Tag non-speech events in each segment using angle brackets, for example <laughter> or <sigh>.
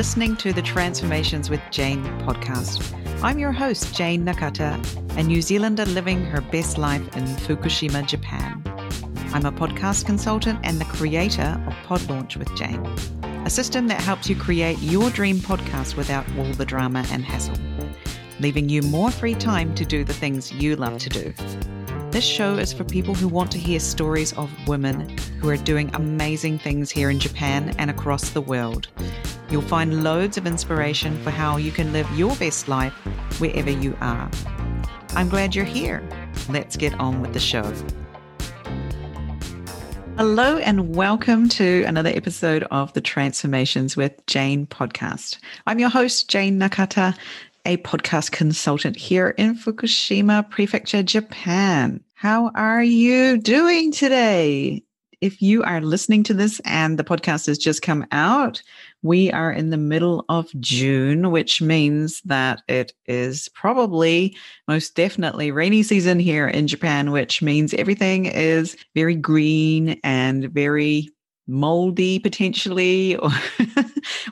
listening to the Transformations with Jane podcast. I'm your host, Jane Nakata, a New Zealander living her best life in Fukushima, Japan. I'm a podcast consultant and the creator of Pod Launch with Jane, a system that helps you create your dream podcast without all the drama and hassle, leaving you more free time to do the things you love to do. This show is for people who want to hear stories of women who are doing amazing things here in Japan and across the world. You'll find loads of inspiration for how you can live your best life wherever you are. I'm glad you're here. Let's get on with the show. Hello, and welcome to another episode of the Transformations with Jane podcast. I'm your host, Jane Nakata, a podcast consultant here in Fukushima Prefecture, Japan. How are you doing today? If you are listening to this and the podcast has just come out, we are in the middle of June, which means that it is probably most definitely rainy season here in Japan, which means everything is very green and very moldy potentially. <laughs>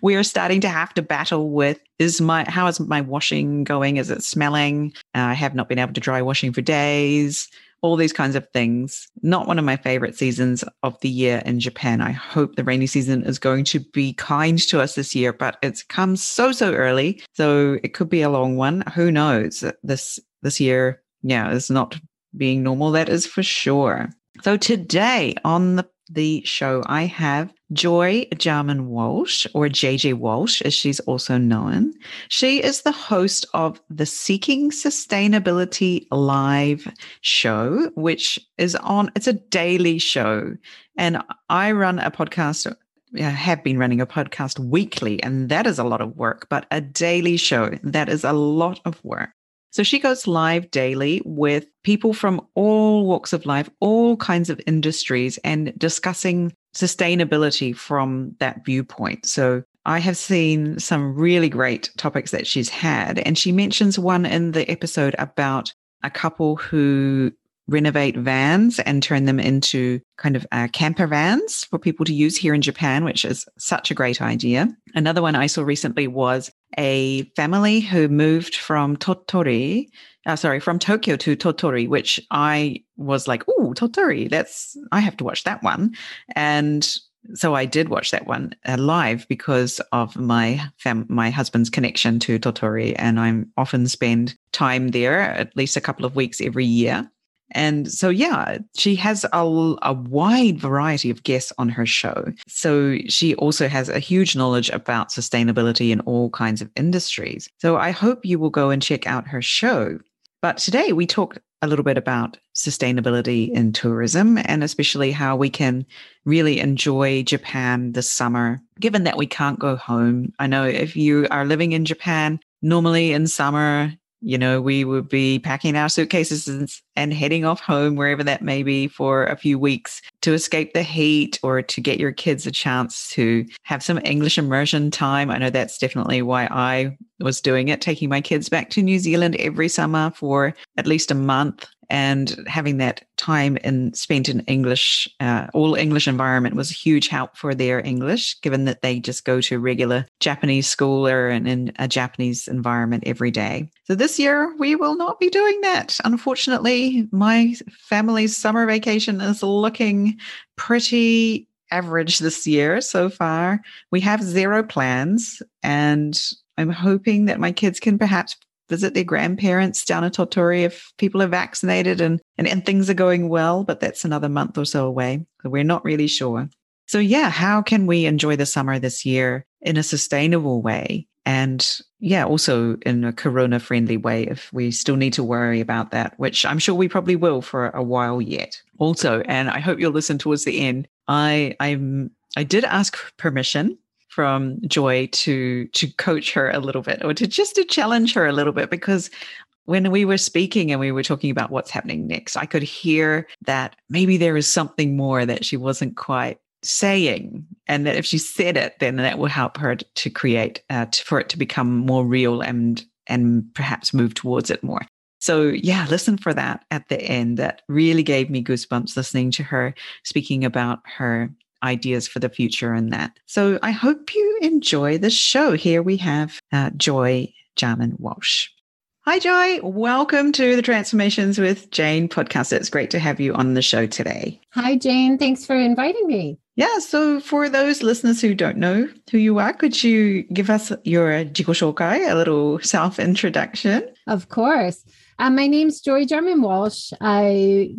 We are starting to have to battle with is my how is my washing going? Is it smelling? Uh, i have not been able to dry washing for days all these kinds of things. Not one of my favorite seasons of the year in japan. I hope the rainy season is going to be kind to us this year but it's come so so early so it could be a long one. Who knows? This this year yeah is not being normal that is for sure. So today on the the show, I have Joy Jarman Walsh, or JJ Walsh, as she's also known. She is the host of the Seeking Sustainability Live show, which is on, it's a daily show. And I run a podcast I have been running a podcast weekly, and that is a lot of work, but a daily show, that is a lot of work. So she goes live daily with people from all walks of life, all kinds of industries, and discussing sustainability from that viewpoint. So I have seen some really great topics that she's had. And she mentions one in the episode about a couple who renovate vans and turn them into kind of uh, camper vans for people to use here in Japan, which is such a great idea. Another one I saw recently was a family who moved from Tottori, uh, sorry, from Tokyo to Tottori, which I was like, oh, Tottori, that's, I have to watch that one. And so I did watch that one uh, live because of my fam- my husband's connection to Tottori, and I often spend time there at least a couple of weeks every year. And so, yeah, she has a, a wide variety of guests on her show. So she also has a huge knowledge about sustainability in all kinds of industries. So I hope you will go and check out her show. But today we talked a little bit about sustainability in tourism and especially how we can really enjoy Japan this summer, given that we can't go home. I know if you are living in Japan, normally in summer, you know, we would be packing our suitcases and, and, heading off home, wherever that may be, for a few weeks to escape the heat or to get your kids a chance to have some English immersion time. I know that's definitely why I was doing it, taking my kids back to New Zealand every summer for at least a month and having that time in spent in English, uh, all English environment was a huge help for their English, given that they just go to regular Japanese school or in, in a Japanese environment every day. So this year we will not be doing that. Unfortunately, my family's summer vacation is looking pretty average this year so far. We have zero plans and I'm hoping that my kids can perhaps visit their grandparents down in Tottori if people are vaccinated and, and, and things are going well, but that's another month or so away. We're not really sure. So, yeah, how can we enjoy the summer this year in a sustainable way? And yeah, also in a corona friendly way if we still need to worry about that, which I'm sure we probably will for a while yet. Also, and I hope you'll listen towards the end, I I'm I did ask permission from Joy to to coach her a little bit or to just to challenge her a little bit because when we were speaking and we were talking about what's happening next, I could hear that maybe there is something more that she wasn't quite saying, and that if she said it, then that will help her to create uh, to, for it to become more real and and perhaps move towards it more. So yeah, listen for that at the end. That really gave me goosebumps listening to her speaking about her ideas for the future and that. So I hope you enjoy the show. Here we have uh, Joy Jarman Walsh. Hi, Joy. Welcome to the Transformations with Jane podcast. It's great to have you on the show today. Hi, Jane. Thanks for inviting me. Yeah. So, for those listeners who don't know who you are, could you give us your jikoshokai, a little self introduction? Of course. Uh, my name's Joy Jarman Walsh. I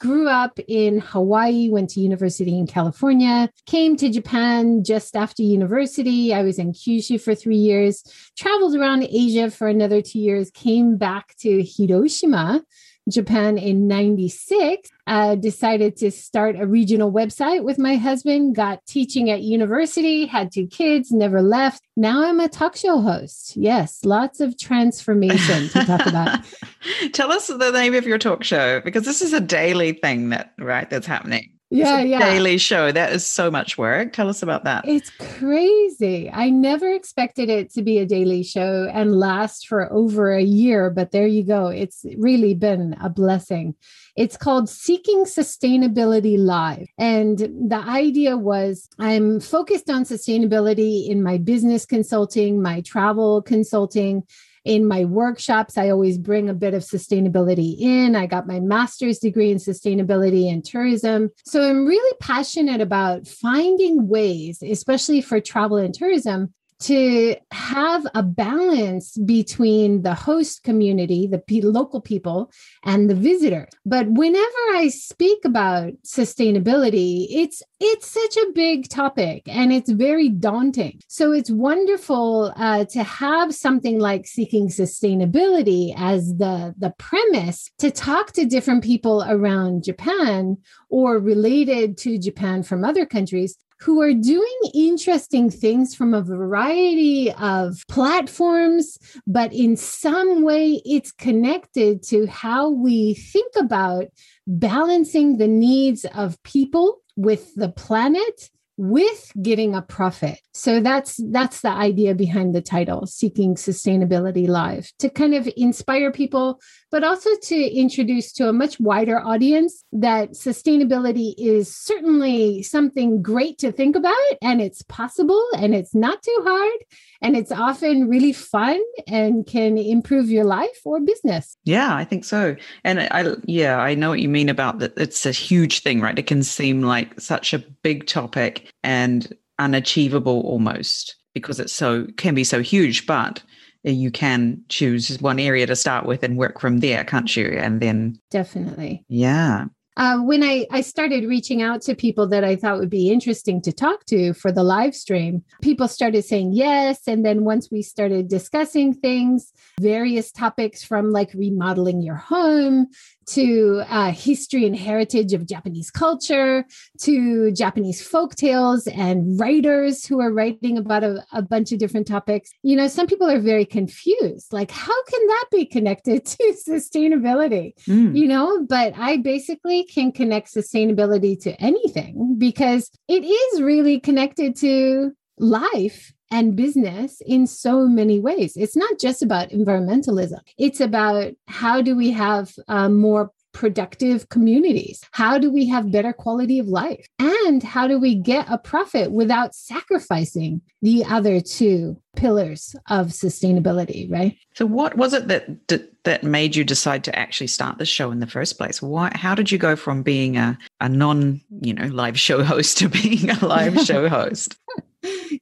grew up in Hawaii, went to university in California, came to Japan just after university. I was in Kyushu for three years, traveled around Asia for another two years, came back to Hiroshima Japan in 96, uh, decided to start a regional website with my husband, got teaching at university, had two kids, never left. Now I'm a talk show host. Yes, lots of transformation to talk about. <laughs> Tell us the name of your talk show because this is a daily thing that, right, that's happening yeah, yeah. Daily show. That is so much work. Tell us about that. It's crazy. I never expected it to be a daily show and last for over a year, but there you go. It's really been a blessing. It's called Seeking Sustainability Live. And the idea was I'm focused on sustainability in my business consulting, my travel consulting, in my workshops, I always bring a bit of sustainability in. I got my master's degree in sustainability and tourism. So I'm really passionate about finding ways, especially for travel and tourism, to have a balance between the host community, the local people, and the visitor. But whenever I speak about sustainability, it's it's such a big topic and it's very daunting. So it's wonderful uh, to have something like seeking sustainability as the the premise to talk to different people around Japan or related to Japan from other countries who are doing interesting things from a variety of platforms, but in some way it's connected to how we think about balancing the needs of people with the planet with getting a profit. So that's that's the idea behind the title Seeking Sustainability Live to kind of inspire people but also to introduce to a much wider audience that sustainability is certainly something great to think about and it's possible and it's not too hard and it's often really fun and can improve your life or business. Yeah, I think so. And I yeah, I know what you mean about that it's a huge thing, right? It can seem like such a big topic and unachievable almost because it's so can be so huge, but you can choose one area to start with and work from there, can't you? And then definitely. Yeah. Uh, when I, I started reaching out to people that I thought would be interesting to talk to for the live stream, people started saying yes. And then once we started discussing things, various topics from like remodeling your home to uh, history and heritage of Japanese culture, to Japanese folk tales and writers who are writing about a, a, bunch of different topics. You know, some people are very confused like, how can that be connected <laughs> to sustainability? Mm. You know, but I basically can connect sustainability to anything because it is really connected to life and business in so many ways. It's not just about environmentalism, it's about how do we have uh, more productive communities? How do we have better quality of life? And how do we get a profit without sacrificing the other two pillars of sustainability, right? So what was it that that made you decide to actually start the show in the first place? Why how did you go from being a a non, you know, live show host <laughs> to being a live show host? <laughs>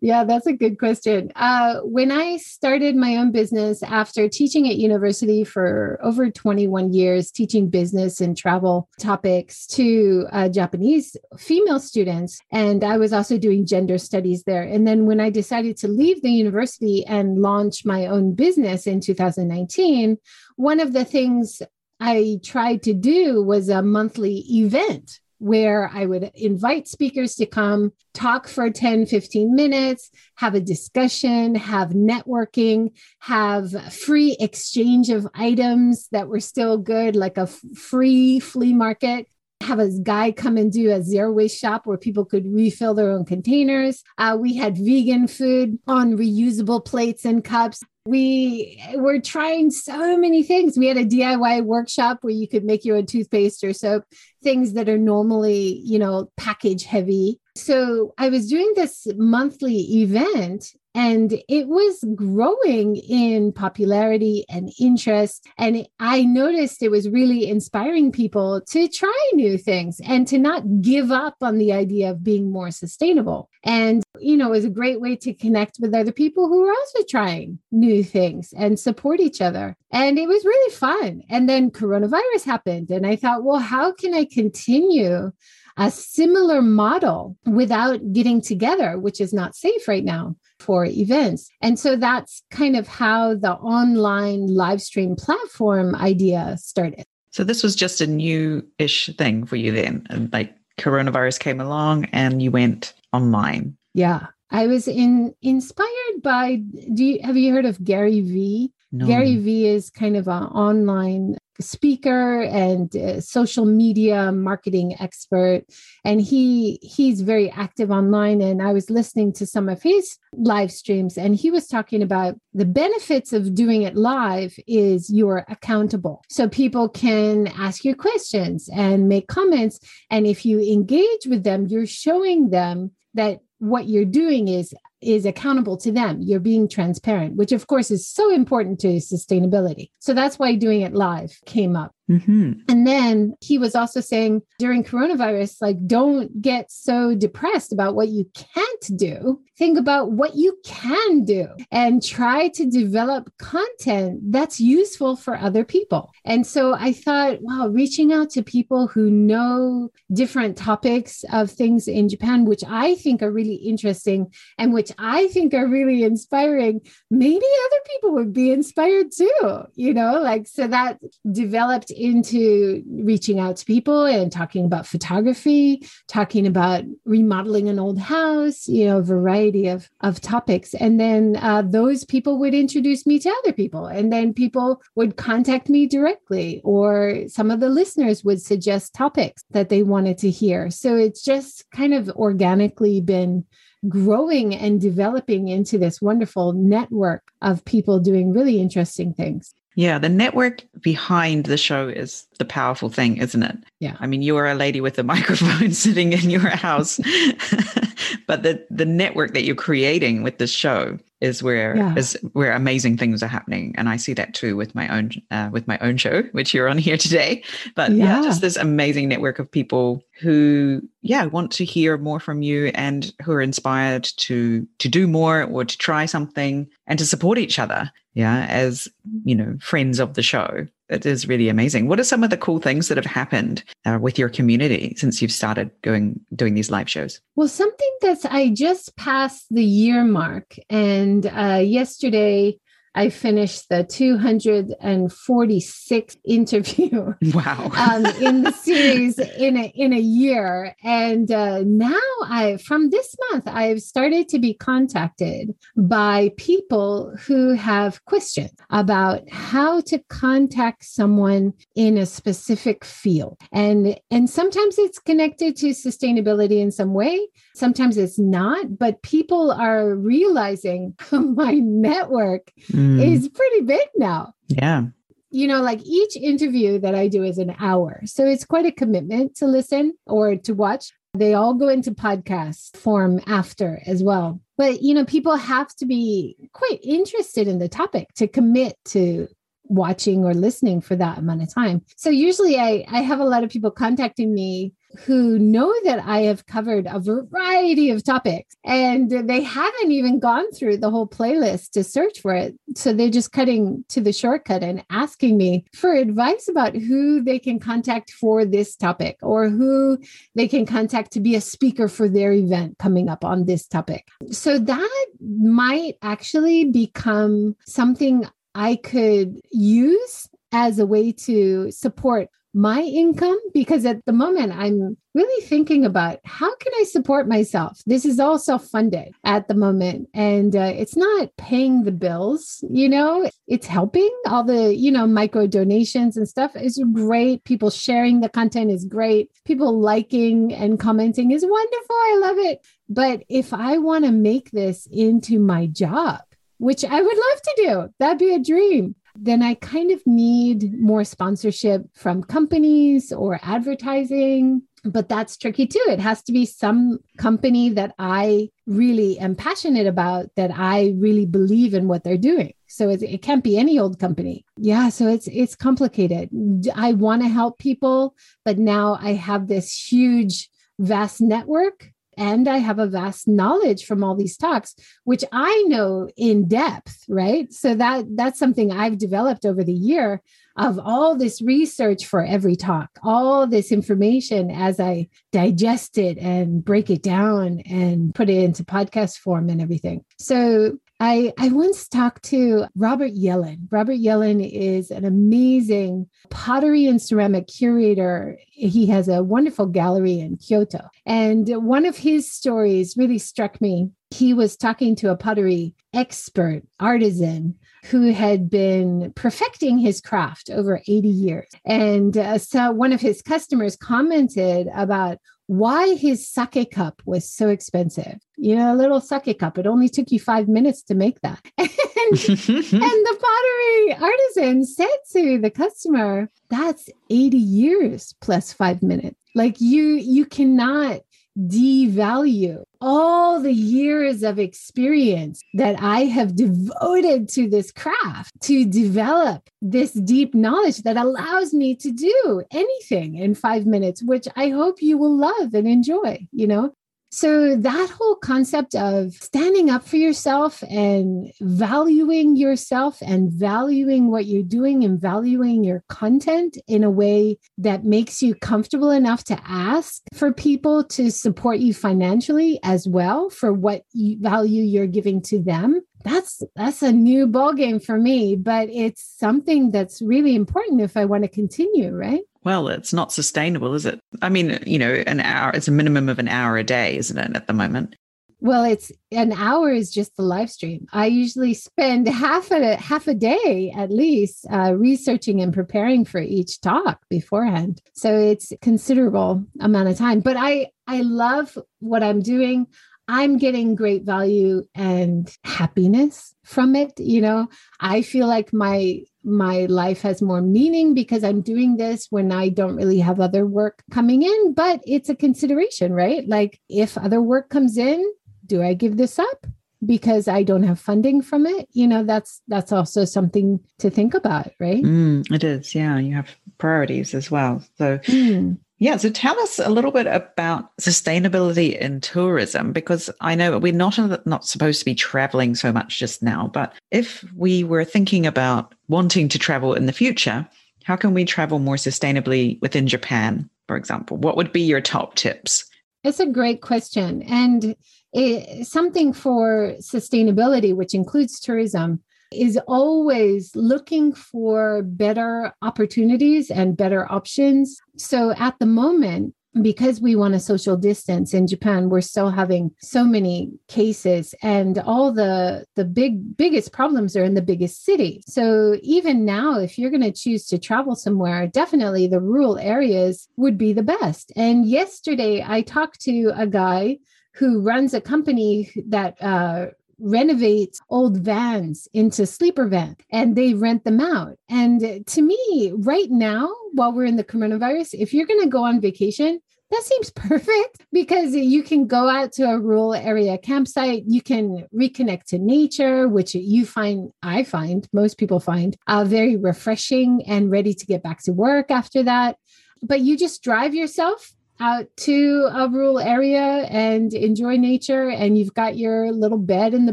yeah, that's a good question. Uh, when I started my own business after teaching at university for over 21 years, teaching business and travel topics to uh, Japanese female students, and I was also doing gender studies there. And then when I decided to leave the university and launch my own business in 2019, one of the things I tried to do was a monthly event where I would invite speakers to come talk for 10, 15 minutes, have a discussion, have networking, have free exchange of items that were still good, like a f- free flea market. Have a guy come and do a zero waste shop where people could refill their own containers. Uh, we had vegan food on reusable plates and cups. We were trying so many things. We had a DIY workshop where you could make your own toothpaste or soap, things that are normally, you know, package heavy. So I was doing this monthly event and it was growing in popularity and interest. And I noticed it was really inspiring people to try new things and to not give up on the idea of being more sustainable. And, you know, it was a great way to connect with other people who were also trying new things and support each other. And it was really fun. And then coronavirus happened. And I thought, well, how can I continue? A similar model without getting together, which is not safe right now for events. And so that's kind of how the online live stream platform idea started. So this was just a new ish thing for you then. And like coronavirus came along and you went online. Yeah. I was in inspired by do you have you heard of Gary Vee? No. Gary Vee is kind of an online speaker and uh, social media marketing expert. And he he's very active online. And i was listening to some of his live streams. And he was talking about the benefits of doing it live is you're accountable. So people can ask you questions and make comments. And if you engage with them you're showing them that what you're doing is is accountable to them. You're being transparent, which of course is so important to sustainability. So that's why doing it live came up. Mm-hmm. And then he was also saying during coronavirus, like, don't get so depressed about what you can't do. Think about what you can do and try to develop content that's useful for other people. And so I thought, wow, reaching out to people who know different topics of things in Japan, which I think are really interesting and which I think are really inspiring, maybe other people would be inspired too, you know, like, so that developed into reaching out to people and talking about photography, talking about remodeling an old house, you know, a variety of, of topics. And then uh, those people would introduce me to other people. And then people would contact me directly, or some of the listeners would suggest topics that they wanted to hear. So it's just kind of organically been growing and developing into this wonderful network of people doing really interesting things. Yeah, the network behind the show is the powerful thing, isn't it? Yeah. I mean, you are a lady with a <laughs> microphone sitting in your house, <laughs> but the the network that you're creating with this show is where yeah. is where amazing things are happening, and I see that too with my own uh, with my own show, which you're on <laughs> here today. But yeah. yeah, just this amazing network of people who yeah want to hear more from you and who are inspired to to do more or to try something and to support each other yeah, as you know, friends of the show. It is really amazing. What are some of the cool things that have happened uh, with your community since you've started going doing these live shows? Well, something that's I just passed the year mark, and uh, yesterday I finished the 246th <laughs> interview. Wow. <laughs> um, in the series in a in a year, and uh, now I from this month I've started to be contacted by people who have questions about how to contact someone in a specific field, and and sometimes it's connected to sustainability in some way. Sometimes it's not, but people are realizing <laughs> my network. Mm mm. is pretty big now. Yeah. You know, like each interview that I do is an hour. So it's quite a commitment to listen or to watch. They all go into podcast form after as well. But, you know, people have to be quite interested in the topic to commit to watching or listening for that amount of time. So usually I, I have a lot of people contacting me who know that I have covered a variety of topics and they haven't even gone through the whole playlist to search for it. So they're just cutting to the shortcut and asking me for advice about who they can contact for this topic or who they can contact to be a speaker for their event coming up on this topic. So that might actually become something I could use as a way to support my income because at the moment I'm really thinking about how can I support myself. This is all self-funded at the moment and uh, it's not paying the bills, you know. It's helping all the, you know, micro donations and stuff is great. People sharing the content is great. People liking and commenting is wonderful. I love it. But if I want to make this into my job, which I would love to do. That'd be a dream. Then I kind of need more sponsorship from companies or advertising but that's tricky too. It has to be some company that I really am passionate about, that I really believe in what they're doing. So it, it can't be any old company. Yeah, so it's it's complicated. I want to help people, but now I have this huge, vast network and I have a vast knowledge from all these talks, which I know in depth, right? So that that's something I've developed over the year of all this research for every talk, all this information as I digest it and break it down and put it into podcast form and everything. So I, I once talked to Robert Yellin. Robert Yellin is an amazing pottery and ceramic curator. He has a wonderful gallery in Kyoto. And one of his stories really struck me. He was talking to a pottery expert, artisan, who had been perfecting his craft over 80 years. And uh, so one of his customers commented about why his sake cup was so expensive. You know, a little sake cup. It only took you five minutes to make that. <laughs> And, <laughs> and the pottery artisan said to the customer, that's 80 years plus five minutes. Like you, you cannot devalue all the years of experience that I have devoted to this craft to develop this deep knowledge that allows me to do anything in five minutes, which I hope you will love and enjoy, you know? So, that whole concept of standing up for yourself and valuing yourself and valuing what you're doing and valuing your content in a way that makes you comfortable enough to ask for people to support you financially as well for what value you're giving to them that's that's a new ball game for me but it's something that's really important if i want to continue right well, it's not sustainable, is it? I mean, you know, an hour, it's a minimum of an hour a day, isn't it, at the moment? Well, it's an hour is just the live stream. I usually spend half a half a day at least uh, researching and preparing for each talk beforehand. So it's considerable amount of time. But I I love what I'm doing. I'm getting great value and happiness from it. You know, I feel like my my life has more meaning because I'm doing this when I don't really have other work coming in, but it's a consideration, right? Like if other work comes in, do I give this up? because i don't have funding from it you know that's that's also something to think about right mm, it is yeah you have priorities as well so mm. Yeah, so tell us a little bit about sustainability in tourism because I know we're not not supposed to be traveling so much just now, but if we were thinking about wanting to travel in the future, how can we travel more sustainably within Japan, for example? What would be your top tips? It's a great question and it, something for sustainability which includes tourism is always looking for better opportunities and better options. So at the moment, because we want a social distance in Japan, we're still having so many cases and all the the big biggest problems are in the biggest city. So even now, if you're going to choose to travel somewhere, definitely the rural areas would be the best. And yesterday I talked to a guy who runs a company that uh, renovate old vans into sleeper vans and they rent them out. And to me, right now, while we're in the coronavirus, if you're going to go on vacation, that seems <laughs> perfect because you can go out to a rural area campsite. You can reconnect to nature, which you find, I find, most people find uh, very refreshing and ready to get back to work after that. But you just drive yourself out to a rural area and enjoy nature. And you've got your little bed in the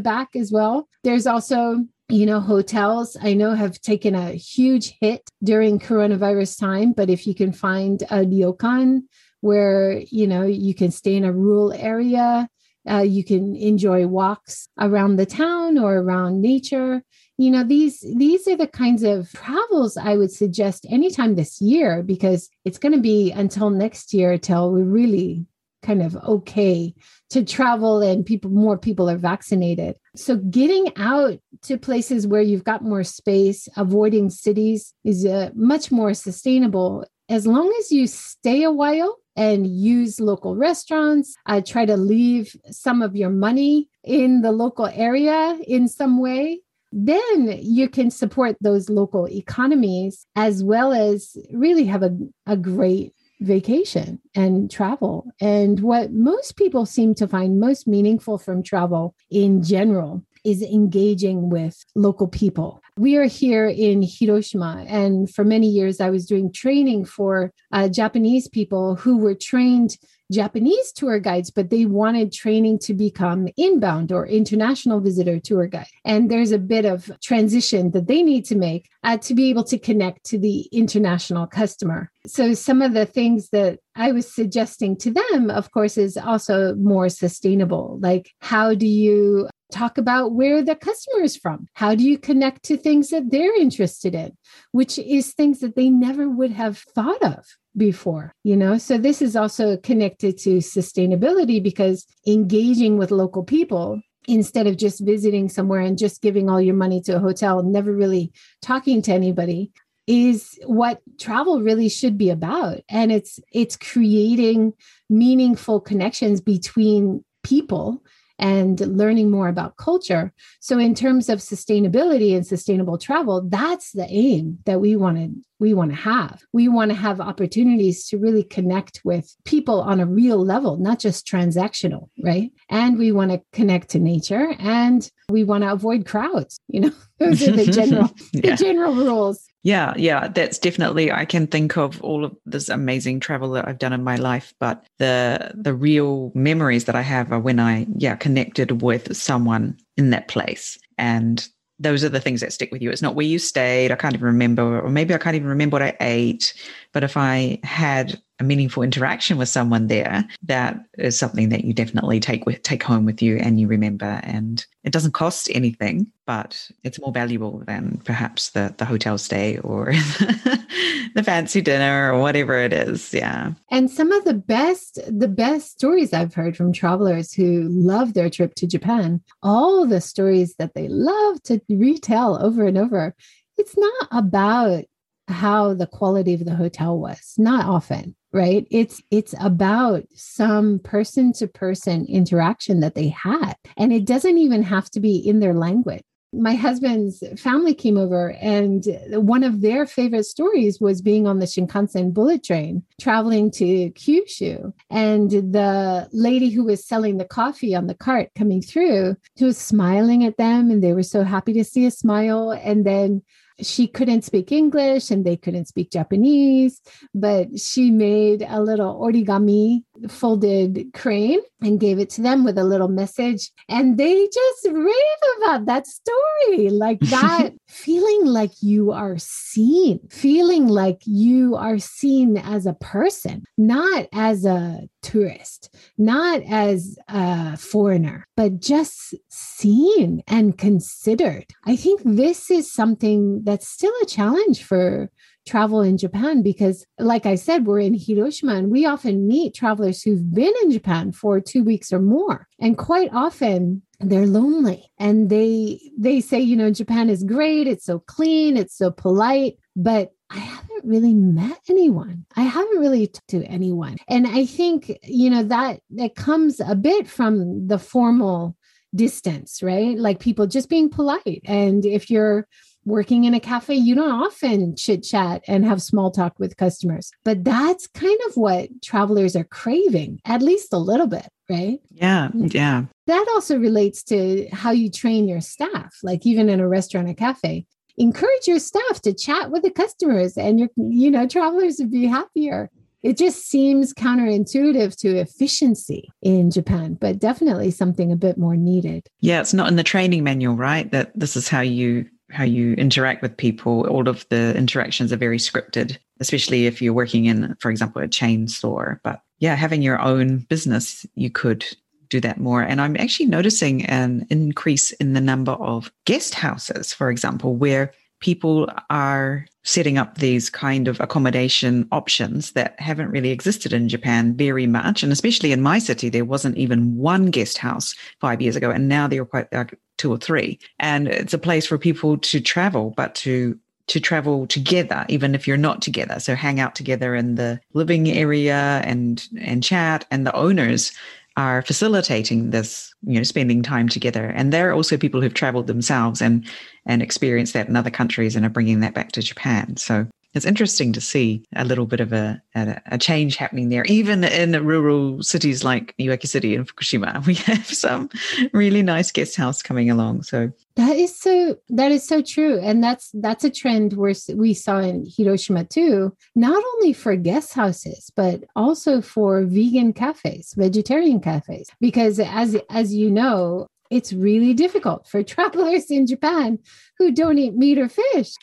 back as well. There's also you know, hotels I know have taken a huge hit during coronavirus time, but if you can find a ryokan where, you know, you can stay in a rural area, uh, you can enjoy walks around the town or around nature you know these these are the kinds of travels i would suggest anytime this year because it's going to be until next year till we're really kind of okay to travel and people more people are vaccinated. So getting out to places where you've got more space avoiding cities is uh, much more sustainable. As long as you stay a while and use local restaurants uh, try to leave some of your money in the local area in some way then you can support those local economies as well as really have a, a great vacation and travel. And what most people seem to find most meaningful from travel in general is engaging with local people. We are here in Hiroshima, and for many years, I was doing training for uh, Japanese people who were trained Japanese tour guides, but they wanted training to become inbound or international visitor tour guide. And there's a bit of transition that they need to make uh, to be able to connect to the international customer. So, some of the things that I was suggesting to them, of course, is also more sustainable. Like, how do you talk about where the customer is from? How do you connect to things that they're interested in, which is things that they never would have thought of? before you know so this is also connected to sustainability because engaging with local people instead of just visiting somewhere and just giving all your money to a hotel never really talking to anybody is what travel really should be about and it's it's creating meaningful connections between people and learning more about culture. So in terms of sustainability and sustainable travel, that's the aim that we want to we want to have. We want to have opportunities to really connect with people on a real level, not just transactional, right? And we want to connect to nature and we want to avoid crowds, you know. <laughs> Those are the general <laughs> yeah. the general rules. Yeah, yeah, that's definitely I can think of all of this amazing travel that I've done in my life, but the the real memories that I have are when I yeah, connected with someone in that place and those are the things that stick with you. It's not where you stayed. I can't even remember, or maybe I can't even remember what I ate. But if I had a meaningful interaction with someone there, that is something that you definitely take with take home with you and you remember. And it doesn't cost anything, but it's more valuable than perhaps the the hotel stay or <laughs> the fancy dinner or whatever it is. Yeah. And some of the best the best stories I've heard from travelers who love their trip to Japan, all the stories that they love to retell over and over. It's not about how the quality of the hotel was not often right? It's it's about some person to person interaction that they had and it doesn't even have to be in their language. My husband's family came over and one of their favorite stories was being on the Shinkansen bullet train traveling to Kyushu and the lady who was selling the coffee on the cart coming through she was smiling at them and they were so happy to see a smile and then she couldn't speak English and they couldn't speak Japanese, but she made a little origami folded crane and gave it to them with a little message. And they just rave about that story like <laughs> that feeling like you are seen, feeling like you are seen as a person, not as a tourist, not as a foreigner, but just seen and considered. I think this is something that's still a challenge for travel in Japan because, like I said, we're in Hiroshima and we often meet travelers who've been in Japan for two weeks or more. And quite often, they're lonely and they they say you know japan is great it's so clean it's so polite but I haven't really met anyone. I haven't really talked to anyone. And I think, you know, that that comes a bit from the formal distance, right? Like people just being polite. And if you're working in a cafe, you don't often chit chat and have small talk with customers. But that's kind of what travelers are craving, at least a little bit, right? Yeah. Mm. Yeah. That also relates to how you train your staff. Like even in a restaurant or cafe, encourage your staff to chat with the customers and your, you know, travelers would be happier. It just seems counterintuitive to efficiency in Japan, but definitely something a bit more needed. Yeah, it's not in the training manual, right? That this is how you how you interact with people. All of the interactions are very scripted, especially if you're working in, for example, a chain store. But yeah, having your own business, you could do that more. And I'm actually noticing an increase in the number of guest houses, for example, where people are setting up these kind of accommodation options that haven't really existed in Japan very much. And especially in my city, there wasn't even one guest house five years ago. And now there are quite like two or three. And it's a place for people to travel, but to to travel together even if you're not together so hang out together in the living area and and chat and the owners are facilitating this, you know, spending time together. And there are also people who've traveled themselves and and experienced that in other countries and are bringing that back to Japan. So it's interesting to see a little bit of a, a, a change happening there. Even in rural cities like Iwaki City and Fukushima, <laughs> we have some really nice guest house coming along. So that is so that is so true, and that's that's a trend where we saw in Hiroshima too. Not only for guest houses, but also for vegan cafes, vegetarian cafes, because as as you know, it's really difficult for <laughs> travelers in Japan who don't eat meat or fish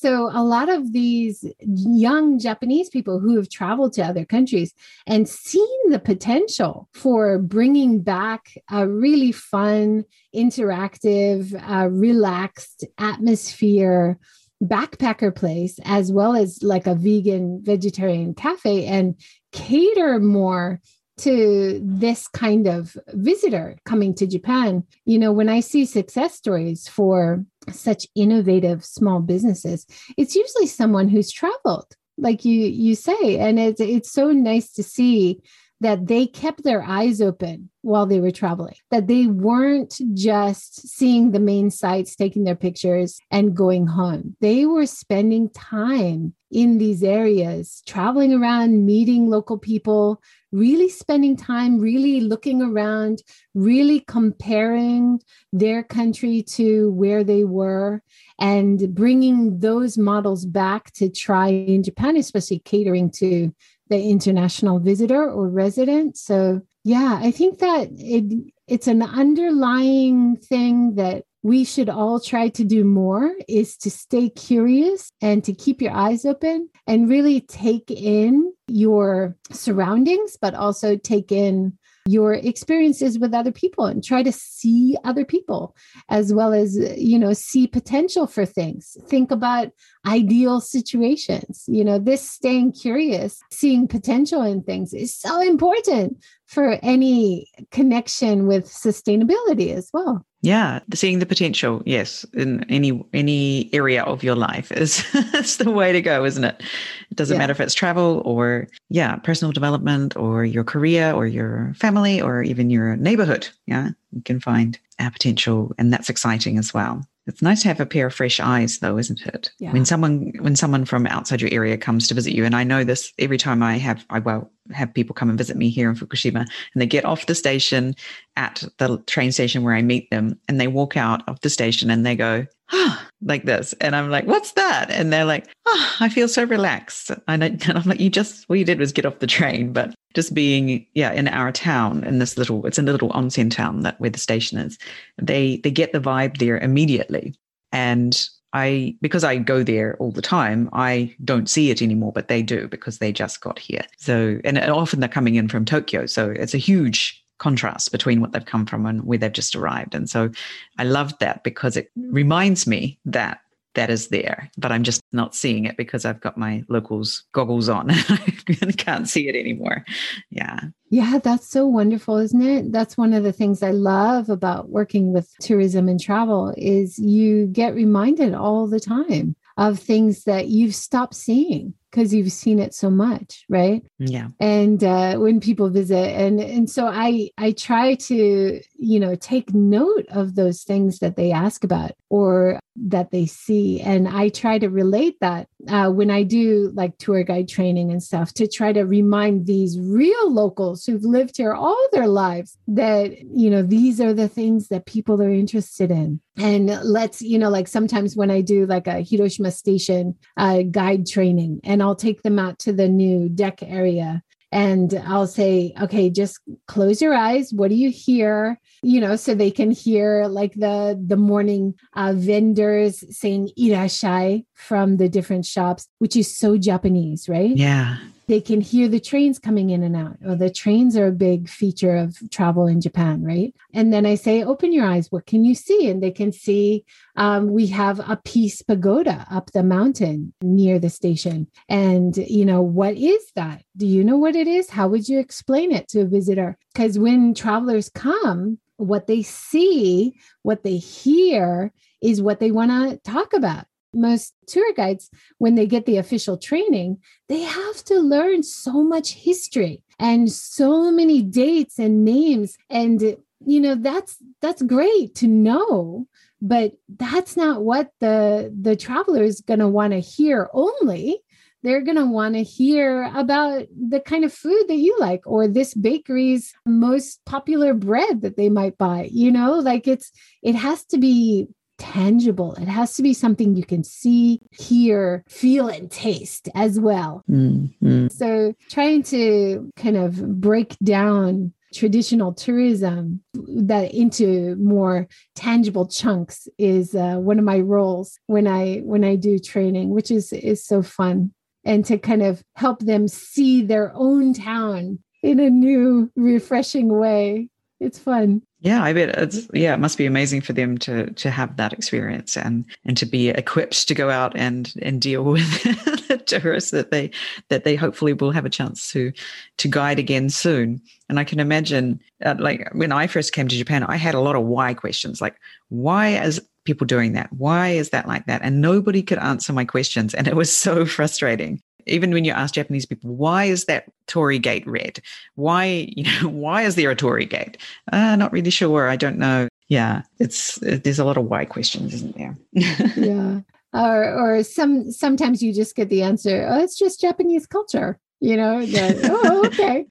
so, a lot of these young Japanese people who have traveled to other countries and seen the potential for bringing back a really fun, interactive, uh, relaxed atmosphere backpacker place, as well as like a vegan, vegetarian cafe, and cater more to this kind of visitor coming to Japan. You know, when I see success stories for such innovative small businesses, it's usually someone who's traveled, like you you say, and it's it's so nice to see that they kept their eyes open while they were traveling, that they weren't just seeing the main sites, taking their pictures, and going home. They were spending time in these areas, traveling around, meeting local people, really spending time, really looking around, really comparing their country to where they were, and bringing those models back to try in Japan, especially catering to the international visitor or resident. So, yeah, I think that it it's an underlying thing that we should all try to do more is to stay curious and to keep your eyes open and really take in your surroundings, but also take in your experiences with other people and try to see other people as well as you know see potential for things. Think about ideal situations. You know this staying curious seeing potential in things is so important for any connection with sustainability as well. Yeah seeing the potential yes in any any area of your life is <laughs> is the way to go isn't it? It doesn't yeah. matter if it's travel or yeah personal development or your career or your family or even your neighborhood. Yeah you can find our potential and that's exciting as well it's nice to have a pair of fresh eyes though isn't it yeah. when someone when someone from outside your area comes to visit you and i know this every time i have i well have people come and visit me here in Fukushima and they get off the station at the train station where I meet them and they walk out of the station and they go, ah, like this. And I'm like, what's that? And they're like, oh, I feel so relaxed. And, I, <laughs> and I'm like, you just, what you did was get off the train. But just being, yeah, in our town, in this little, it's a little onsen town that where the station is, they, they get the vibe there immediately. And I because I go there all the time, I don't see it anymore, but they do because they just got here. So and often they're coming in from Tokyo, so it's a huge contrast between what they've come from and where they've just arrived. And so I loved that because it reminds me that that is there, but I'm just not seeing it because I've got my locals goggles on <laughs> and I can't see it anymore. Yeah. Yeah, that's so wonderful, isn't it? That's one of the things I love about working with tourism and travel is you get reminded all the time of things that you've stopped seeing because you've seen it so much right? Yeah. And uh, when people visit and and so i i try to you know take note of those things that they ask about or that they see and i try to relate that uh, when i do like tour guide training and stuff to try to remind these real locals who've lived here all their lives that you know these are the things that people are interested in. And let's you know like sometimes when i do like a hiroshima station uh, guide training and i'll take them out to the new deck area and I'll say, okay, just close your eyes. What do you hear? You know, so they can hear like the the morning uh, vendors saying "irashai" from the different shops, which is so Japanese, right? Yeah they can hear the trains coming in and out. Or the trains are a big feature of travel in Japan, right? And then I say, open your eyes. What can you see? And they can see um, we have a peace pagoda up the mountain near the station. And, you know, what is that? Do you know what it is? How would you explain it to a visitor? Because when travelers come, what they see, what they hear is what they want to talk about most tour guides when they get the official training they have to learn so much history and so many dates and names. And you know that's that's great to know but that's not what the the traveler is going to want to hear. Only they're going to want to hear about the kind of food that you like or this bakery's most popular bread that they might buy you know? Like it's it has to be tangible. It has to be something you can see, hear, feel, and taste as well. Mm-hmm. So, trying to kind of break down traditional tourism that into more tangible chunks is uh, one of my roles when i when i do training which is is so fun and to kind of help them see their own town in a new refreshing way it's fun yeah, I bet it's yeah, it must be amazing for them to to have that experience and and to be equipped to go out and and deal <laughs> with the tourists that they that they hopefully will have a chance to to guide again soon. And I can imagine, uh, like when I first came to Japan, I had a lot of why questions, like why is people doing that? Why is that like that? And nobody could answer my questions, and it was so <laughs> frustrating even when you ask Japanese people, why is that Torii Gate red? Why, you know, <laughs> why is there a Torii Gate? Uh, not really sure. I don't know. Yeah, it's there's a lot of why questions, isn't there? <laughs> yeah. Or or some sometimes you just get the answer, oh, it's just Japanese culture. You know, that, <laughs> oh, okay.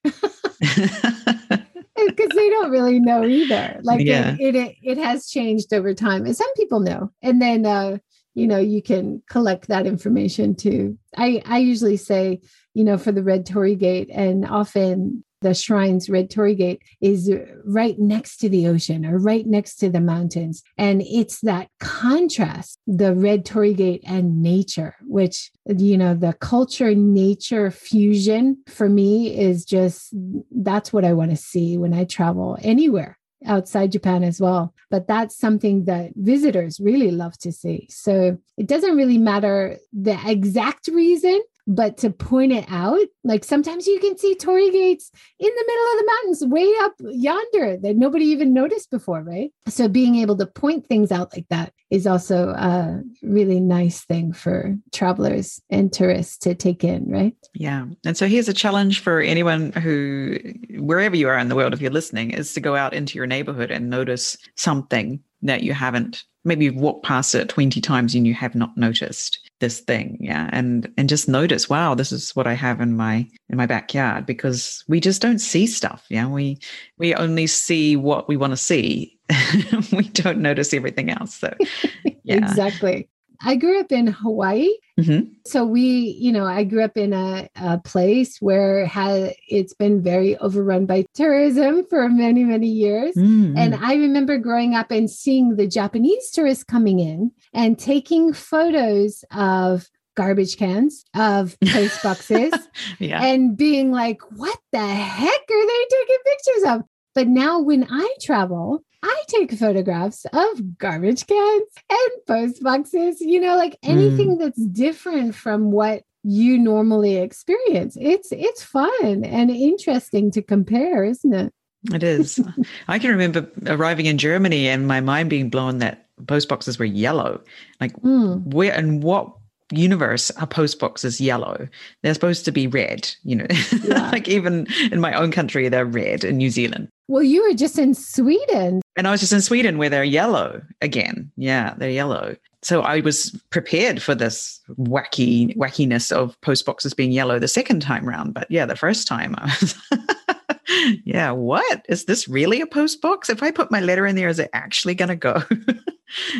because they don't really know either. Like yeah. it, it, it has changed over time, and some people know. And then uh, you know you can collect that information too. I i usually say you know for the red torii gate and often the shrine's red torii gate is right next to the ocean or right next to the mountains. And it's that contrast the red torii gate and nature which you know the culture nature fusion for me is just that's what i want to see when i travel anywhere outside Japan as well. But that's something that visitors really love to see. So it doesn't really matter the exact reason, but to point it out, like sometimes you can see torii gates in the middle of the mountains, way up yonder that nobody even noticed before, right? So being able to point things out like that is also a really nice thing for travelers and tourists to take in, right? Yeah. And so here's a challenge for anyone who, wherever you are in the world, if you're listening, is to go out into your neighborhood and notice something that you haven't maybe you've walked past it 20 times and you have not noticed this thing yeah. And and just notice wow this is what i have in my in my backyard because we just don't see stuff yeah. We we only see what we want to see. <laughs> We don't notice everything else so <laughs> yeah. Exactly I grew up in Hawaii. Mm-hmm. So we, you know, I grew up in a, a place where had it's been very overrun by tourism for many, many years. Mm-hmm. And I remember growing up and seeing the Japanese tourists coming in and taking photos of garbage cans, of post <laughs> boxes, yeah. and being like, what the heck are they taking pictures of? But now when I travel, I take photographs of garbage cans and post boxes, you know, like anything mm. that's different from what you normally experience. It's it's fun and interesting to compare, isn't it? It is. I can remember arriving in Germany and my mind being blown that post boxes were yellow. Like mm. where and what universe are post boxes yellow. They're supposed to be red you know. <laughs> Yeah. like even in my own country they're red in new zealand. Well you were just in sweden. And i was just in sweden where they're yellow again. Yeah they're yellow. So i was prepared for this wacky wackiness of post boxes being yellow the second time round. But yeah the first time i was <laughs> yeah what? Is this really a post box? If i put my letter in there is it actually going to go? <laughs>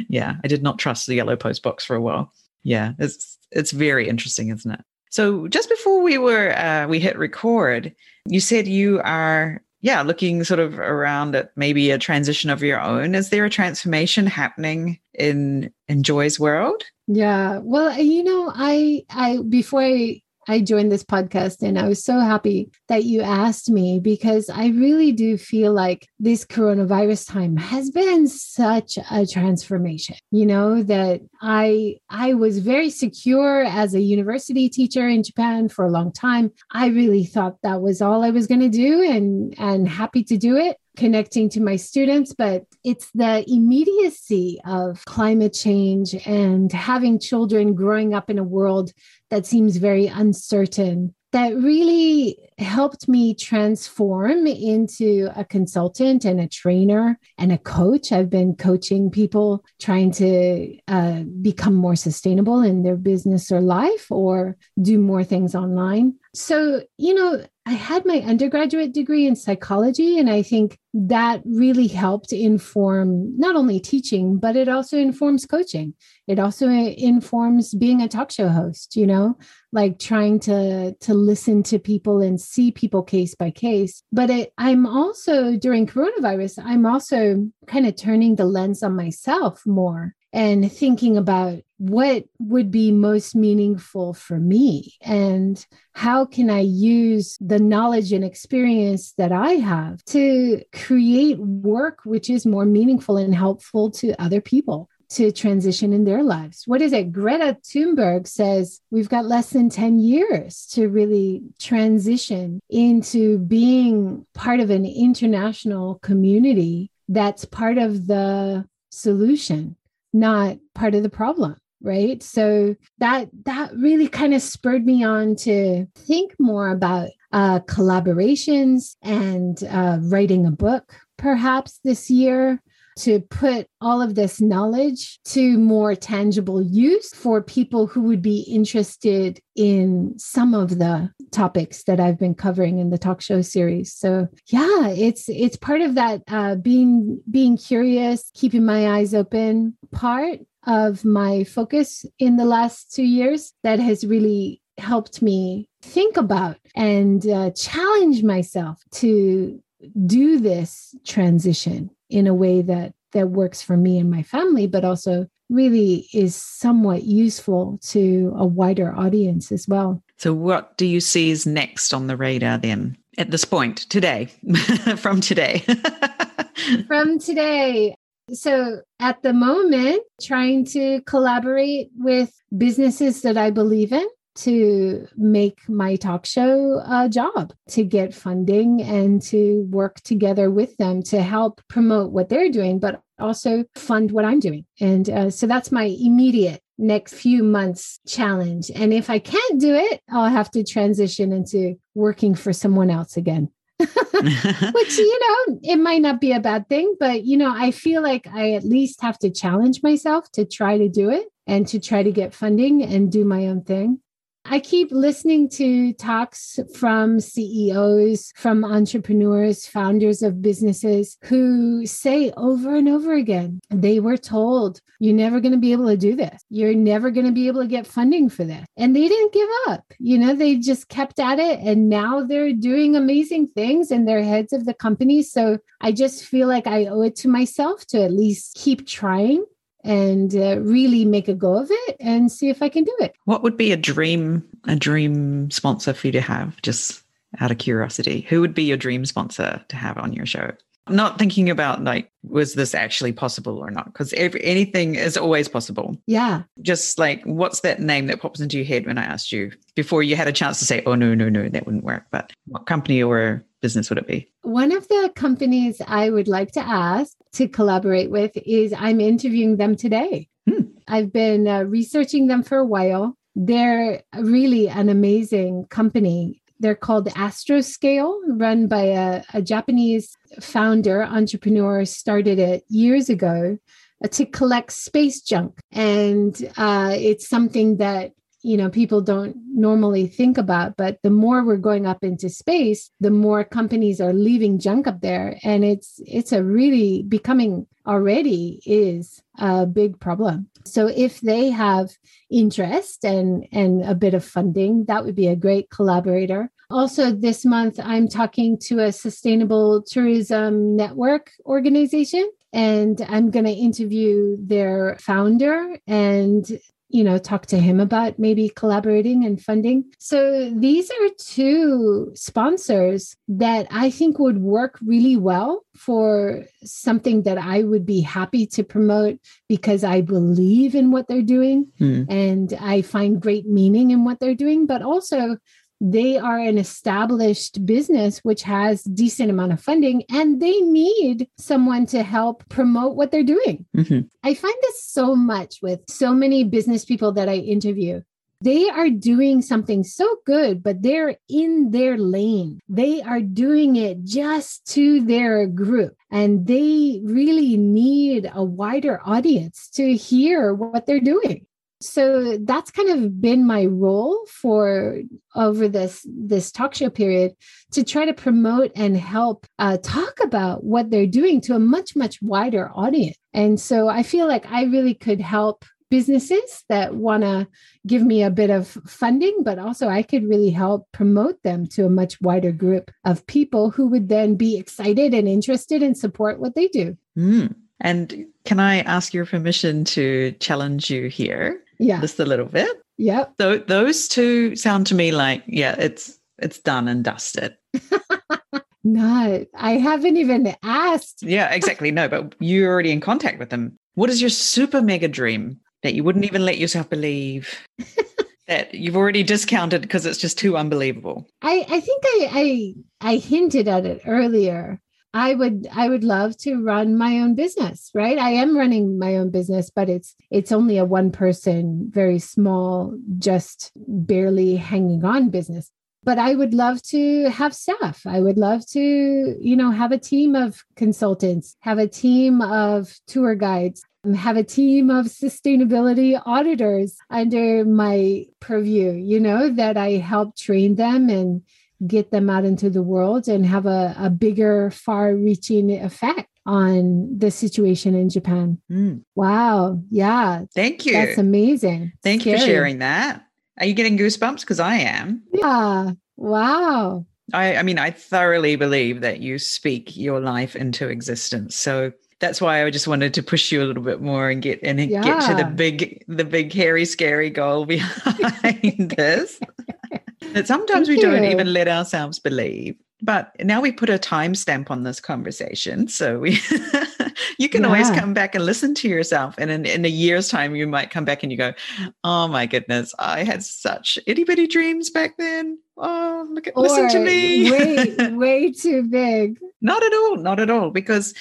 Yeah i did not trust the yellow post box for a while yeah, it's it's very interesting, isn't it? So just before we were uh, we hit record, you said you are yeah looking sort of around at maybe a transition of your own. Is there a transformation happening in in Joy's world? Yeah, well, you know, I I before I I joined this podcast and I was so happy that you asked me because I really do feel like this coronavirus time has been such a transformation. You know that I I was very secure as a university teacher in Japan for a long time. I really thought that was all I was going to do and and happy to do it connecting to my students, but it's the immediacy of climate change and having children growing up in a world that seems very uncertain that really helped me transform into a consultant and a trainer and a coach. I've been coaching people trying to uh, become more sustainable in their business or life or do more things online. So, you know, I had my undergraduate degree in psychology, and I think that really helped inform not only teaching, but it also informs coaching. It also informs being a talk show host, you know, like trying to, to listen to people and see people case by case. But it, I'm also, during coronavirus, I'm also kind of turning the lens on myself more and thinking about what would be most meaningful for me and how can i use the knowledge and experience that i have to create work which is more meaningful and helpful to other people to transition in their lives. What is it? Greta Thunberg says we've got less than 10 years to really transition into being part of an international community that's part of the solution not part of the problem right? So that that really kind of spurred me on to think more about uh, collaborations and uh, writing a book perhaps this year to put all of this knowledge to more tangible use for people who would be interested in some of the topics that I've been covering in the talk show series. So yeah, it's it's part of that uh, being being curious, keeping my eyes open part of my focus in the last two years that has really helped me think about and uh, challenge myself to do this transition in a way that that works for me and my family but also really is somewhat useful to a wider audience as well. So what do you see is next on the radar then at this point today <laughs> from today? <laughs> From today. So at the moment trying to collaborate with businesses that i believe in to make my talk show a job, to get funding and to work together with them to help promote what they're doing, but also fund what I'm doing. And uh, so that's my immediate next few months challenge. And if I can't do it, I'll have to transition into working for someone else again. <laughs> <laughs> Which, you know, it might not be a bad thing, but, you know, I feel like I at least have to challenge myself to try to do it and to try to get funding and do my own thing. I keep listening to talks from CEOs, from entrepreneurs, founders of businesses who say over and over again, they were told, you're never going to be able to do this. You're never going to be able to get funding for this. And they didn't give up. You know, they just kept at it. And now they're doing amazing things and they're heads of the company. So I just feel like I owe it to myself to at least keep trying and uh, really make a go of it and see if I can do it. What would be a dream a dream sponsor for you to have just out of curiosity? Who would be your dream sponsor to have on your show? Not thinking about like was this actually possible or not? Because anything is always possible. Yeah. Just like what's that name that pops into your head when i asked you? Before you had a chance to say oh no no no that wouldn't work but what company or business would it be? One of the companies i would like to ask to collaborate with is i'm interviewing them today. Hmm. i've been uh, researching them for a while. They're really an amazing company they're called Astroscale, run by a, a Japanese founder, entrepreneur, started it years ago uh, to collect space junk. And uh, it's something that you know people don't normally think about but the more we're going up into space the more companies are leaving junk up there. And it's it's a really becoming already is a big problem. So if they have interest and and a bit of funding that would be a great collaborator. Also this month i'm talking to a sustainable tourism network organization and i'm going to interview their founder and you know talk to him about maybe collaborating and funding so these are two sponsors that i think would work really well for something that i would be happy to promote because i believe in what they're doing mm. and i find great meaning in what they're doing but also they are an established business which has decent amount of funding and they need someone to help promote what they're doing mm-hmm. i find this so much with so many business people that i interview they are doing something so good, but they're in their lane. They are doing it just to their group. And they really need a wider audience to hear what they're doing so that's kind of been my role for over this this talk show period to try to promote and help uh, talk about what they're doing to a much much wider audience. And so i feel like i really could help businesses that want to give me a bit of funding but also i could really help promote them to a much wider group of people who would then be excited and interested and support what they do. Mm. and can i ask your permission to challenge you here yeah. just a little bit. Yep. So those two sound to me like yeah it's it's done and dusted. <laughs> Not i haven't even asked. Yeah exactly. No but you're already in contact with them. What is your super mega dream that you wouldn't even let yourself believe <laughs> that you've already discounted because it's just too unbelievable? I i think i i i hinted at it earlier I would I would love to run my own business, right? I am running my own business, but it's it's only a one person, very small, just barely hanging on business. But I would love to have staff. I would love to, you know, have a team of consultants, have a team of tour guides, um, have a team of sustainability auditors under my purview, you know, that I help train them and get them out into the world and have a, a bigger, far reaching effect on the situation in Japan. Mm. Wow. Yeah. Thank you. That's amazing. Thank Scary. you for sharing that. Are you getting goosebumps? Because I am. Yeah. Wow. I, I mean, I thoroughly believe that you speak your life into existence. So that's why I just wanted to push you a little bit more and get and yeah. get to the big, the big, hairy, scary goal <laughs> behind this <laughs> that sometimes Thank we you. don't even let ourselves believe. But now we put a timestamp on this conversation. So we <laughs> you can yeah. always come back and listen to yourself. And in, in a year's time, you might come back and you go, Oh my goodness, I had such itty bitty dreams back then. Oh, look at or listen to me. way, <laughs> way too big. Not at all, not at all. Because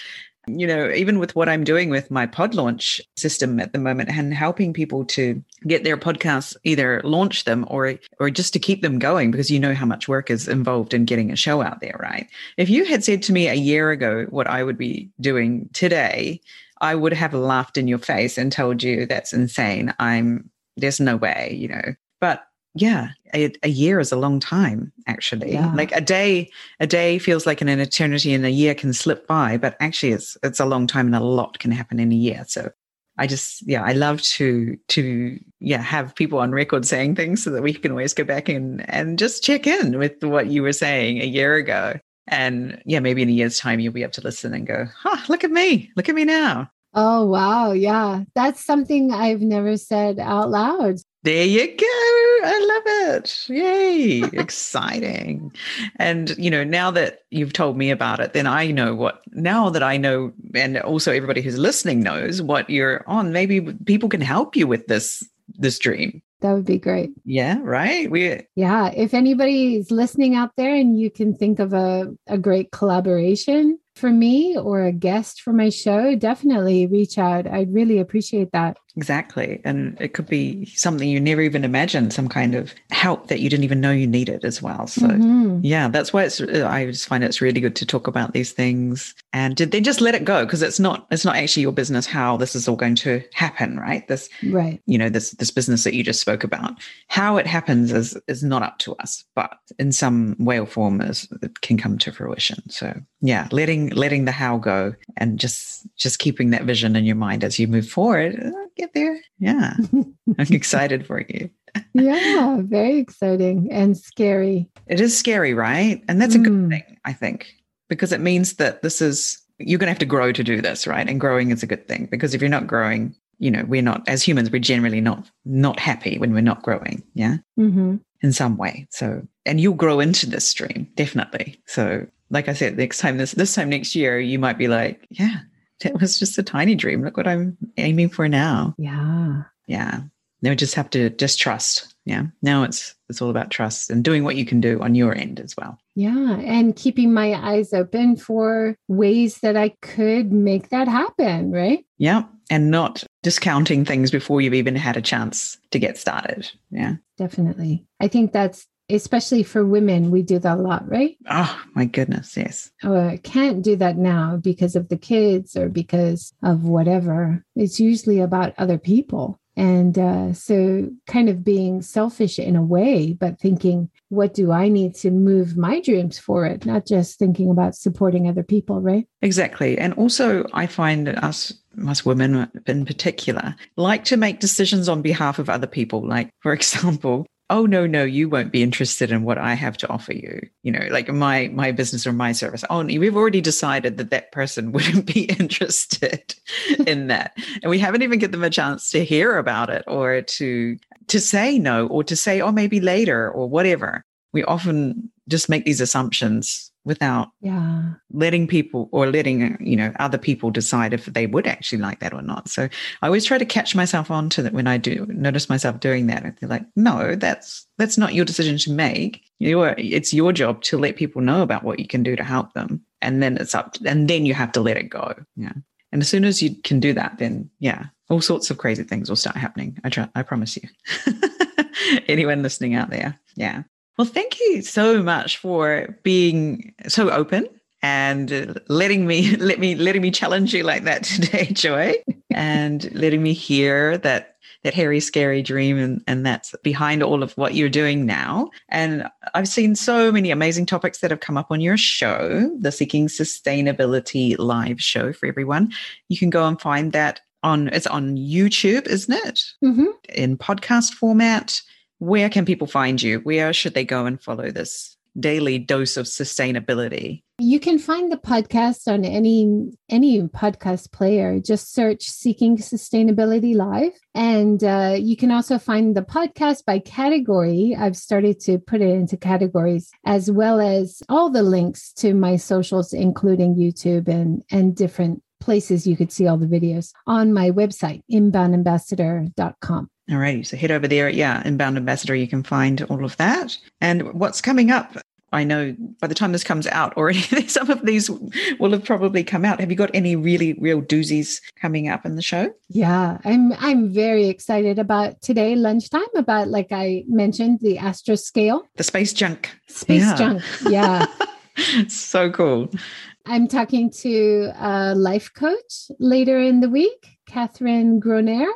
you know, even with what I'm doing with my pod launch system at the moment and helping people to get their podcasts either launch them or or just to keep them going because you know how much work is involved in getting a show out there, right? If you had said to me a year ago what I would be doing today, I would have laughed in your face and told you that's insane. I'm there's no way, you know. But yeah a, a, year is a long time actually yeah. like a day a day feels like an, an eternity and a year can slip by but actually it's it's a long time and a lot can happen in a year so i just yeah i love to to yeah have people on record saying things so that we can always go back and and just check in with what you were saying a year ago and yeah maybe in a year's time you'll be able to listen and go huh look at me look at me now Oh, wow. Yeah. That's something I've never said out loud. There you go. I love it. Yay. Exciting. And, you know, now that you've told me about it, then I know what, now that I know, and also everybody who's listening knows what you're on, maybe people can help you with this, this dream. That would be great. Yeah, right. We Yeah, if anybody's listening out there and you can think of a, a great collaboration, for me or a guest for my show, definitely reach out. I'd really appreciate that. Exactly. And it could be something you never even imagined, some kind of help that you didn't even know you needed as well. So, mm-hmm. yeah, that's why it's, I just find it's really good to talk about these things and then just let it go because it's not, it's not actually your business how this is all going to happen, right? This, right. You know, this, this business that you just spoke about, how it happens is, is not up to us, but in some way or form is, it can come to fruition. So, yeah, letting, letting the how go and just, just keeping that vision in your mind as you move forward get there. Yeah. <laughs> I'm excited for you. yeah, very exciting and scary. It is scary, right? And that's a good mm. thing, I think, because it means that this is, you're going to have to grow to do this, right? And growing is a good thing because if you're not growing, you know, we're not, as humans, we're generally not, not happy when we're not growing. Yeah. Mm-hmm. In some way. So, and you'll grow into this stream, definitely. So, like I said, next time, this, this time next year, you might be like, yeah, it was just a tiny dream. Look what I'm aiming for now. Yeah. Yeah. Now we just have to just trust. Yeah. Now it's it's all about trust and doing what you can do on your end as well. Yeah. And keeping my eyes open for ways that I could make that happen. Right. Yeah. and not discounting things before you've even had a chance to get started. Yeah. Definitely. I think that's especially for women, we do that a lot, right? Oh, my goodness. Yes. Oh, I can't do that now because of the kids or because of whatever. It's usually about other people. And uh, so, kind of being selfish in a way, but thinking, what do I need to move my dreams forward? Not just thinking about supporting other people, right? Exactly. And also, I find us us women in particular like to make decisions on behalf of other people like for <laughs> example oh no no you won't be interested in what i have to offer you. You know like my my business or my service. Oh we've already decided that that person <laughs> wouldn't be interested <laughs> in that. And we haven't even given them a chance to hear about it or to to say no or to say oh maybe later or whatever. We often just make these assumptions without yeah. letting people or letting you know other people decide if they would actually like that or not. So i always try to catch myself on to that when i do notice myself doing that and they're like no that's that's not your decision to make. Your it's your job to let people know about what you can do to help them and then it's up to, and then you have to let it go. Yeah. And as soon as you can do that then yeah all sorts of crazy things will start happening. I try i promise you. <laughs> Anyone listening out there? Yeah well, thank you so much for being so open and letting me <laughs> let me letting me challenge you like that <laughs> today, Joy, and letting me hear that that hairy, scary dream and, and that's behind all of what you're doing now. And I've seen so many amazing topics that have come up on your show, the Seeking Sustainability live show for everyone. You can go and find that on it's on YouTube, isn't it? Mm-hmm. In podcast format where can people find you? Where should they go and follow this daily dose of sustainability? You can find the podcast on any any podcast player. Just search "Seeking Sustainability Live," and uh, you can also find the podcast by category. I've started to put it into categories, as well as all the links to my socials, including YouTube and and different places you could see all the videos on my website, inboundambassador.com. All righty. So head over there. Yeah, Inbound Ambassador, you can find all of that. And what's coming up? I know by the time this comes out already, <laughs> some of these will have probably come out. Have you got any really real doozies coming up in the show? Yeah, I'm I'm very excited about today lunchtime. About like I mentioned, the Astroscale, the space junk, space yeah. junk. Yeah, <laughs> so cool. I'm talking to a life coach later in the week, Catherine Groner.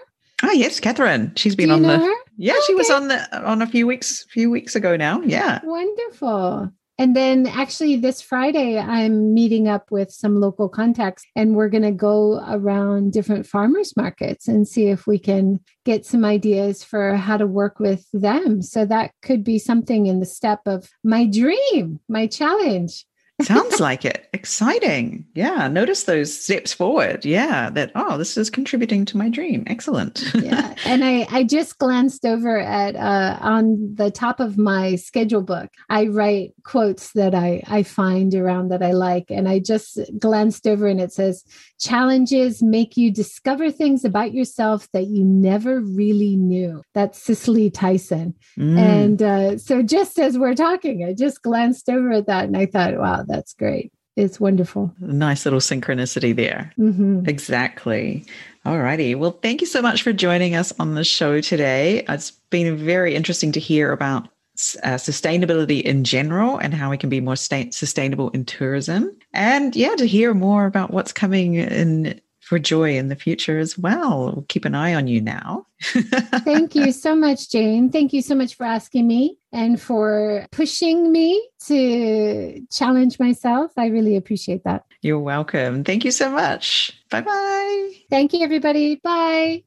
Oh yes, Catherine. She's been on the her? Yeah, okay. she was on the on a few weeks few weeks ago now. Yeah. Wonderful. And then actually this Friday I'm meeting up with some local contacts and we're going to go around different farmers markets and see if we can get some ideas for how to work with them. So that could be something in the step of my dream, my challenge. Sounds like it. Exciting. Yeah. Notice those steps forward. Yeah. That, oh, this is contributing to my dream. Excellent. yeah. And I, I just glanced over at, uh, on the top of my schedule book, I write quotes that I, I find around that I like. And I just glanced over and it says, challenges make you discover things about yourself that you never really knew. That's Cicely Tyson. Mm. And uh, so just as we're talking, I just glanced over at that and I thought, wow, that's great. It's wonderful. Nice little synchronicity there. Mm-hmm. Exactly. All righty. Well, thank you so much for joining us on the show today. It's been very interesting to hear about uh, sustainability in general and how we can be more sta- sustainable in tourism. And yeah, to hear more about what's coming in for joy in the future as well. We'll keep an eye on you now. <laughs> Thank you so much, Jane. Thank you so much for asking me and for pushing me to challenge myself. I really appreciate that. You're welcome. Thank you so much. Bye bye. Thank you, everybody. Bye.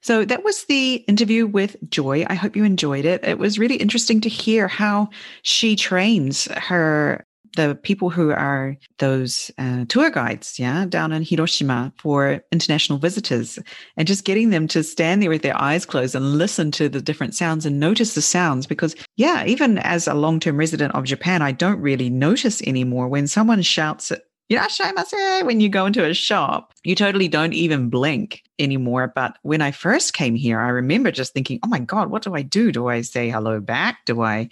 So that was the interview with Joy. I hope you enjoyed it. It was really interesting to hear how she trains her the people who are those uh, tour guides, yeah, down in Hiroshima for international visitors, and just getting them to stand there with their eyes closed and listen to the different sounds and notice the sounds. Because, yeah, even as a long term resident of Japan, I don't really notice anymore when someone shouts when you go into a shop, you totally don't even blink anymore. But when I first came here, I remember just thinking, oh my God, what do I do? Do I say hello back? Do I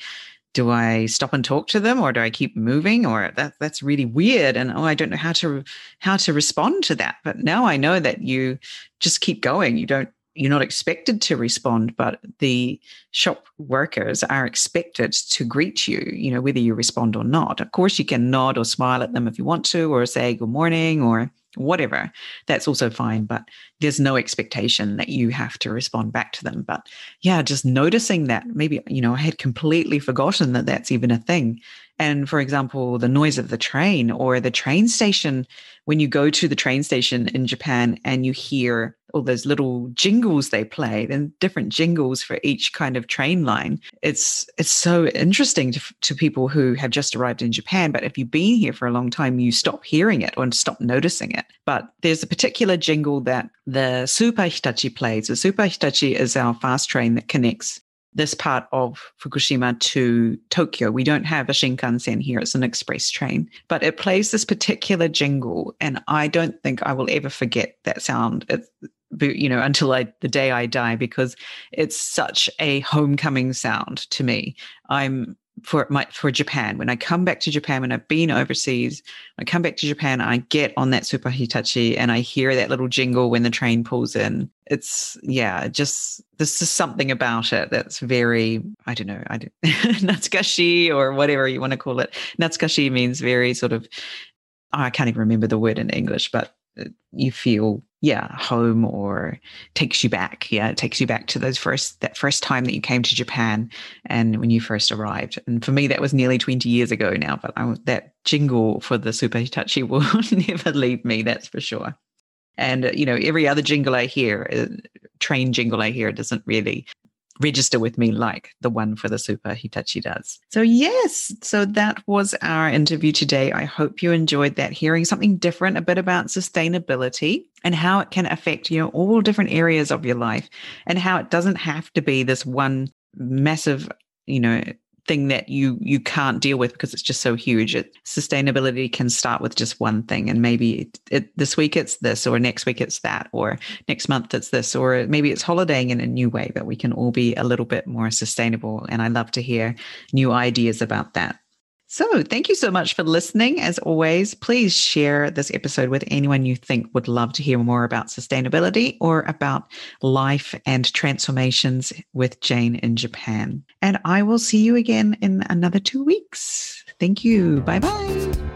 do I stop and talk to them or do I keep moving or that that's really weird and oh I don't know how to how to respond to that. But now I know that you just keep going. You don't you're not expected to respond but the shop workers are expected to greet you you know whether you respond or not. Of course you can nod or smile at them if you want to or say good morning or whatever, that's also fine. But there's no expectation that you have to respond back to them. But yeah, just noticing that maybe, you know, I had completely forgotten that that's even a thing. And for example, the noise of the train or the train station, when you go to the train station in Japan and you hear all those little jingles they play and different jingles for each kind of train line. It's it's so interesting to, to people who have just arrived in Japan. But if you've been here for a long time, you stop hearing it or stop noticing it. But there's a particular jingle that the Super Hitachi plays. The Super Hitachi is our fast train that connects this part of Fukushima to Tokyo. We don't have a Shinkansen here, it's an express train, but it plays this particular jingle. And I don't think I will ever forget that sound. You know, until I, the day I die, because it's such a homecoming sound to me. I'm for my for Japan. When I come back to Japan, when I've been overseas, I come back to Japan, I get on that Super Hitachi and I hear that little jingle when the train pulls in. It's yeah, just there's just something about it that's very I don't know, I don't <laughs> natsukashi or whatever you want to call it. Natsukashi means very sort of I can't even remember the word in English, but uh, you feel yeah home or takes you back yeah it takes you back to those first that first time that you came to japan and when you first arrived. And for me that was nearly 20 years ago now but I, that jingle for the super hitachi <laughs> will never leave me that's for sure. And you know every other jingle i hear uh, train jingle i hear doesn't really register with me like the one for the Super Hitachi does. So, yes, so that was our interview today. I hope you enjoyed that, hearing something different, a bit about sustainability and how it can affect, you know, all different areas of your life and how it doesn't have to be this one massive, you know, thing that you you can't deal with because it's just so huge. It, sustainability can start with just one thing, and maybe it, it, this week it's this, or next week it's that, or next month it's this, or maybe it's holidaying in a new way. But we can all be a little bit more sustainable, and I love to hear new ideas about that. So, thank you so much for listening. As always, please share this episode with anyone you think would love to hear more about sustainability or about life and transformations with Jane in Japan. And I will see you again in another two weeks. Thank you. Bye bye.